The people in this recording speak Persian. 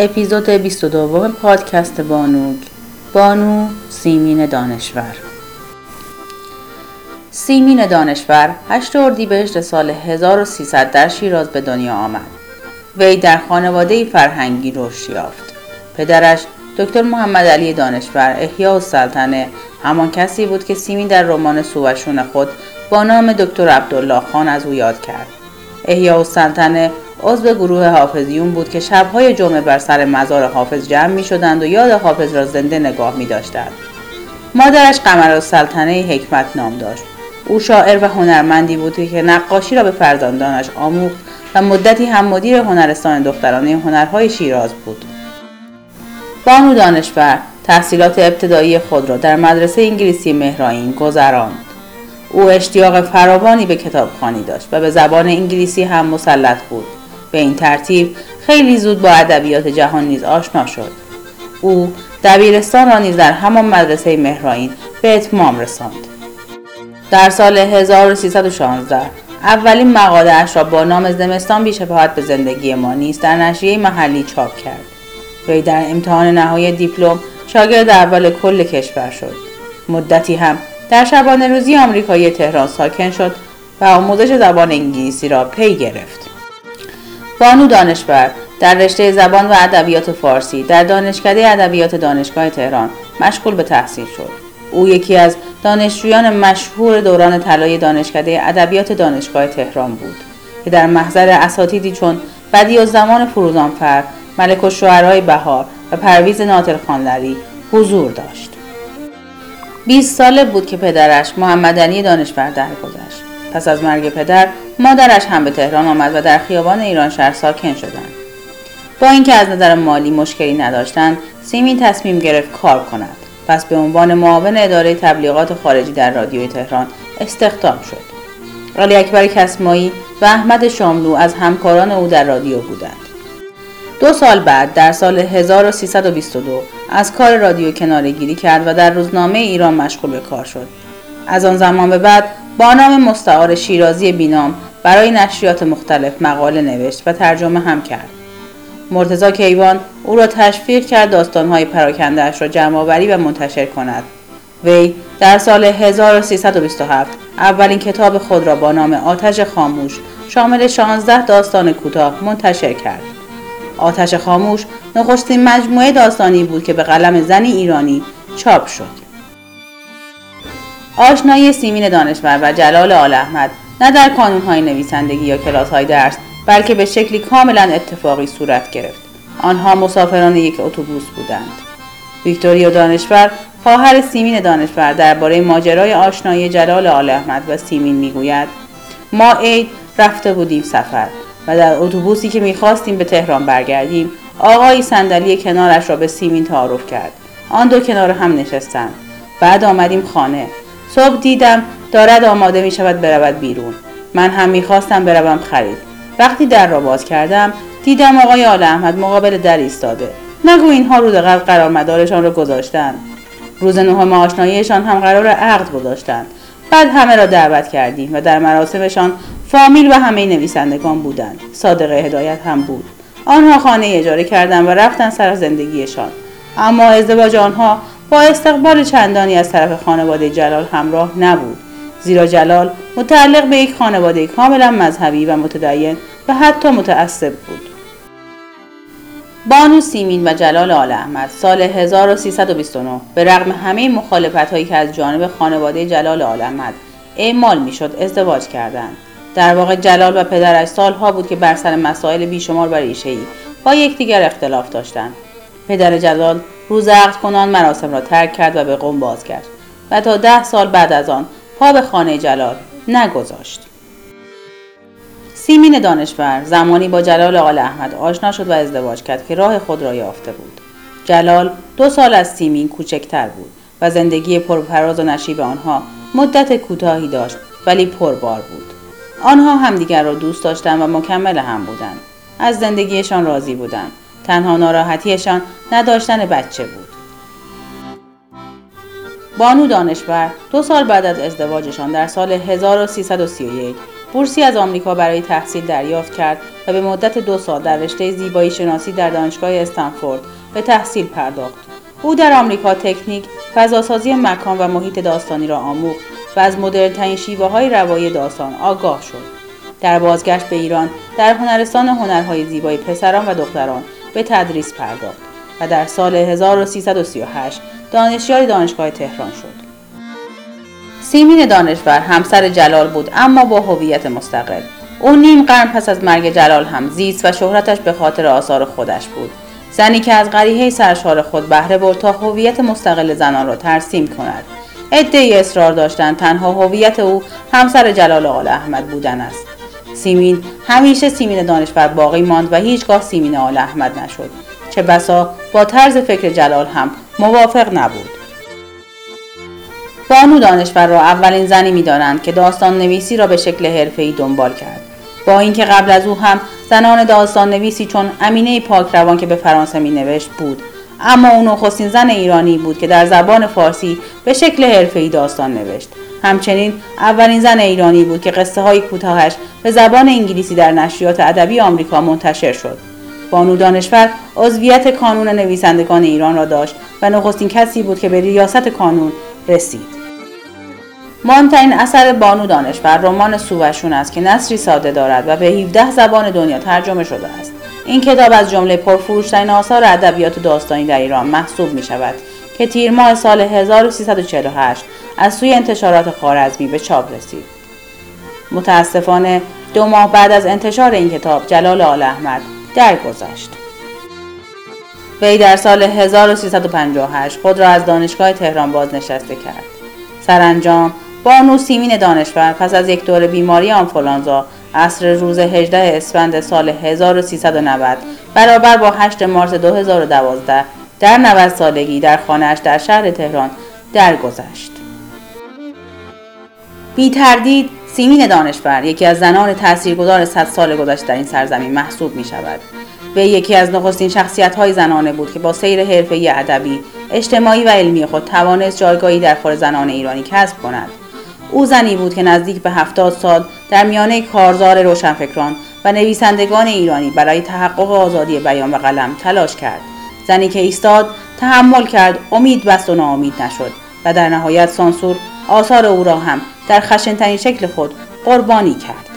اپیزود 22 پادکست بانوگ بانو سیمین دانشور. سیمین دانشور 8 اردیبهشت سال 1300 در شیراز به دنیا آمد. وی در خانواده فرهنگی رشد یافت. پدرش دکتر محمد علی دانشور احیا و سلطنه همان کسی بود که سیمین در رمان سوشون خود با نام دکتر عبدالله خان از او یاد کرد. احیا و سلطنه عضو گروه حافظیون بود که شبهای جمعه بر سر مزار حافظ جمع می شدند و یاد حافظ را زنده نگاه می داشتند. مادرش قمر سلطنه حکمت نام داشت. او شاعر و هنرمندی بود که نقاشی را به فرزندانش آموخت و مدتی هم مدیر هنرستان دخترانه هنرهای شیراز بود. بانو دانشور تحصیلات ابتدایی خود را در مدرسه انگلیسی مهرائین گذراند. او اشتیاق فراوانی به کتابخوانی داشت و به زبان انگلیسی هم مسلط بود. به این ترتیب خیلی زود با ادبیات جهان نیز آشنا شد. او دبیرستان را نیز در همان مدرسه مهرائین به اتمام رساند. در سال 1316 اولین مقاله اش را با نام زمستان بیشباهت به زندگی ما نیست در نشریه محلی چاپ کرد. وی در امتحان نهایی دیپلم شاگرد اول کل کشور شد. مدتی هم در شبانه روزی آمریکایی تهران ساکن شد و آموزش زبان انگلیسی را پی گرفت. بانو دانشور در رشته زبان و ادبیات فارسی در دانشکده ادبیات دانشگاه تهران مشغول به تحصیل شد. او یکی از دانشجویان مشهور دوران طلای دانشکده ادبیات دانشگاه تهران بود. که در محضر اساتیدی چون بدی و زمان فروزانفر ملک و شعرهای بهار و پرویز ناطر خانلری حضور داشت. 20 ساله بود که پدرش محمد علی دانشور درگذشت. پس از مرگ پدر مادرش هم به تهران آمد و در خیابان ایران شهر ساکن شدند. با اینکه از نظر مالی مشکلی نداشتند سیمین تصمیم گرفت کار کند. پس به عنوان معاون اداره تبلیغات خارجی در رادیوی تهران استخدام شد. علی اکبر کسمایی و احمد شاملو از همکاران او در رادیو بودند. دو سال بعد در سال 1322 از کار رادیو کنارگیری کرد و در روزنامه ایران مشغول به کار شد. از آن زمان به بعد با نام مستعار شیرازی بینام برای نشریات مختلف مقاله نوشت و ترجمه هم کرد. مرتزا کیوان او را تشویق کرد داستانهای پراکندهاش را جمعآوری و منتشر کند. وی در سال 1327 اولین کتاب خود را با نام آتش خاموش شامل 16 داستان کوتاه منتشر کرد. آتش خاموش نخستین مجموعه داستانی بود که به قلم زنی ایرانی چاپ شد. آشنایی سیمین دانشور و جلال آل احمد نه در کانونهای نویسندگی یا کلاسهای درس بلکه به شکلی کاملا اتفاقی صورت گرفت. آنها مسافران یک اتوبوس بودند. ویکتوریا دانشور خواهر سیمین دانشور درباره ماجرای آشنایی جلال آل احمد و سیمین می‌گوید ما عید رفته بودیم سفر و در اتوبوسی که می‌خواستیم به تهران برگردیم آقایی صندلی کنارش را به سیمین تعارف کرد. آن دو کنار هم نشستند. بعد آمدیم خانه. صبح دیدم دارد آماده می شود برود بیرون. من هم می‌خواستم بروم خرید. وقتی در را باز کردم دیدم آقای آل احمد مقابل در ایستاده. نگو اینها روز قبل قرار مدارشان را گذاشتن. روز نهم آشناییشان هم قرار عقد گذاشتند بعد همه را دعوت کردیم و در مراسمشان فامیل و همه نویسندگان بودند. صادق هدایت هم بود. آنها خانه اجاره کردند و رفتن سر زندگیشان. اما ازدواج آنها با استقبال چندانی از طرف خانواده جلال همراه نبود. زیرا جلال متعلق به یک خانواده کاملا مذهبی و متدین و حتی متعصب بود. بانو سیمین و جلال آل احمد سال 1329 به رغم همه مخالفت هایی که از جانب خانواده جلال آل احمد اعمال می‌شد ازدواج کردند. در واقع جلال و پدرش سالها بود که بر سر مسائل بیشمار و ریشهای با یکدیگر اختلاف داشتند. پدر جلال روز عقد کنان مراسم را ترک کرد و به قوم باز کرد و تا ده سال بعد از آن پا به خانه جلال نگذاشت. سیمین دانشور زمانی با جلال آل احمد آشنا شد و ازدواج کرد که راه خود را یافته بود. جلال دو سال از سیمین کوچکتر بود و زندگی پرپراز و نشیب آنها مدت کوتاهی داشت ولی پربار بود. آنها همدیگر را دوست داشتند و مکمل هم بودند. از زندگیشان راضی بودند. تنها ناراحتیشان نداشتن بچه بود بانو دانشور دو سال بعد از ازدواجشان در سال 1331 بورسی از آمریکا برای تحصیل دریافت کرد و به مدت دو سال در رشته زیبایی شناسی در دانشگاه استنفورد به تحصیل پرداخت. او در آمریکا تکنیک، فضاسازی مکان و محیط داستانی را آموخت و از مدرنترین شیوه های روایی داستان آگاه شد. در بازگشت به ایران در هنرستان هنرهای زیبای پسران و دختران به تدریس پرداخت و در سال 1338 دانشیار دانشگاه تهران شد. سیمین دانشور همسر جلال بود اما با هویت مستقل. او نیم قرن پس از مرگ جلال هم زیست و شهرتش به خاطر آثار خودش بود. زنی که از غریحه سرشار خود بهره برد تا هویت مستقل زنان را ترسیم کند. ای اصرار داشتند تنها هویت او همسر جلال آل احمد بودن است. سیمین. همیشه سیمین دانشور باقی ماند و هیچگاه سیمین آل احمد نشد. چه بسا با طرز فکر جلال هم موافق نبود. بانو دانشور را اولین زنی می‌دانند که داستان نویسی را به شکل حرفه‌ای دنبال کرد. با اینکه قبل از او هم زنان داستان نویسی چون امینه پاک روان که به فرانسه می نوشت بود. اما او نخستین زن ایرانی بود که در زبان فارسی به شکل حرفه‌ای داستان نوشت. همچنین اولین زن ایرانی بود که قصه های کوتاهش به زبان انگلیسی در نشریات ادبی آمریکا منتشر شد. بانو دانشور عضویت کانون نویسندگان ایران را داشت و نخستین کسی بود که به ریاست کانون رسید. مهمترین اثر بانو دانشور رمان سووشون است که نصری ساده دارد و به 17 زبان دنیا ترجمه شده است. این کتاب از جمله پرفروشترین آثار ادبیات داستانی در ایران محسوب می شود که تیر ماه سال 1348 از سوی انتشارات خارزمی به چاپ رسید. متاسفانه دو ماه بعد از انتشار این کتاب جلال آل احمد درگذشت. وی در سال 1358 خود را از دانشگاه تهران بازنشسته کرد. سرانجام بانو سیمین دانشور پس از یک دور بیماری آنفولانزا عصر روز 18 اسفند سال 1390 برابر با 8 مارس 2012 در 90 سالگی در خانهاش در شهر تهران درگذشت. بی تردید سیمین دانشور یکی از زنان تاثیرگذار صد سال گذشته در این سرزمین محسوب می شود. وی یکی از نخستین شخصیت های زنانه بود که با سیر حرفه ادبی، اجتماعی و علمی خود توانست جایگاهی در خور زنان ایرانی کسب کند. او زنی بود که نزدیک به هفتاد سال در میانه کارزار روشنفکران و نویسندگان ایرانی برای تحقق آزادی بیان و قلم تلاش کرد. زنی که ایستاد تحمل کرد امید بست و ناامید نشد و در نهایت سانسور آثار او را هم در خشنترین شکل خود قربانی کرد.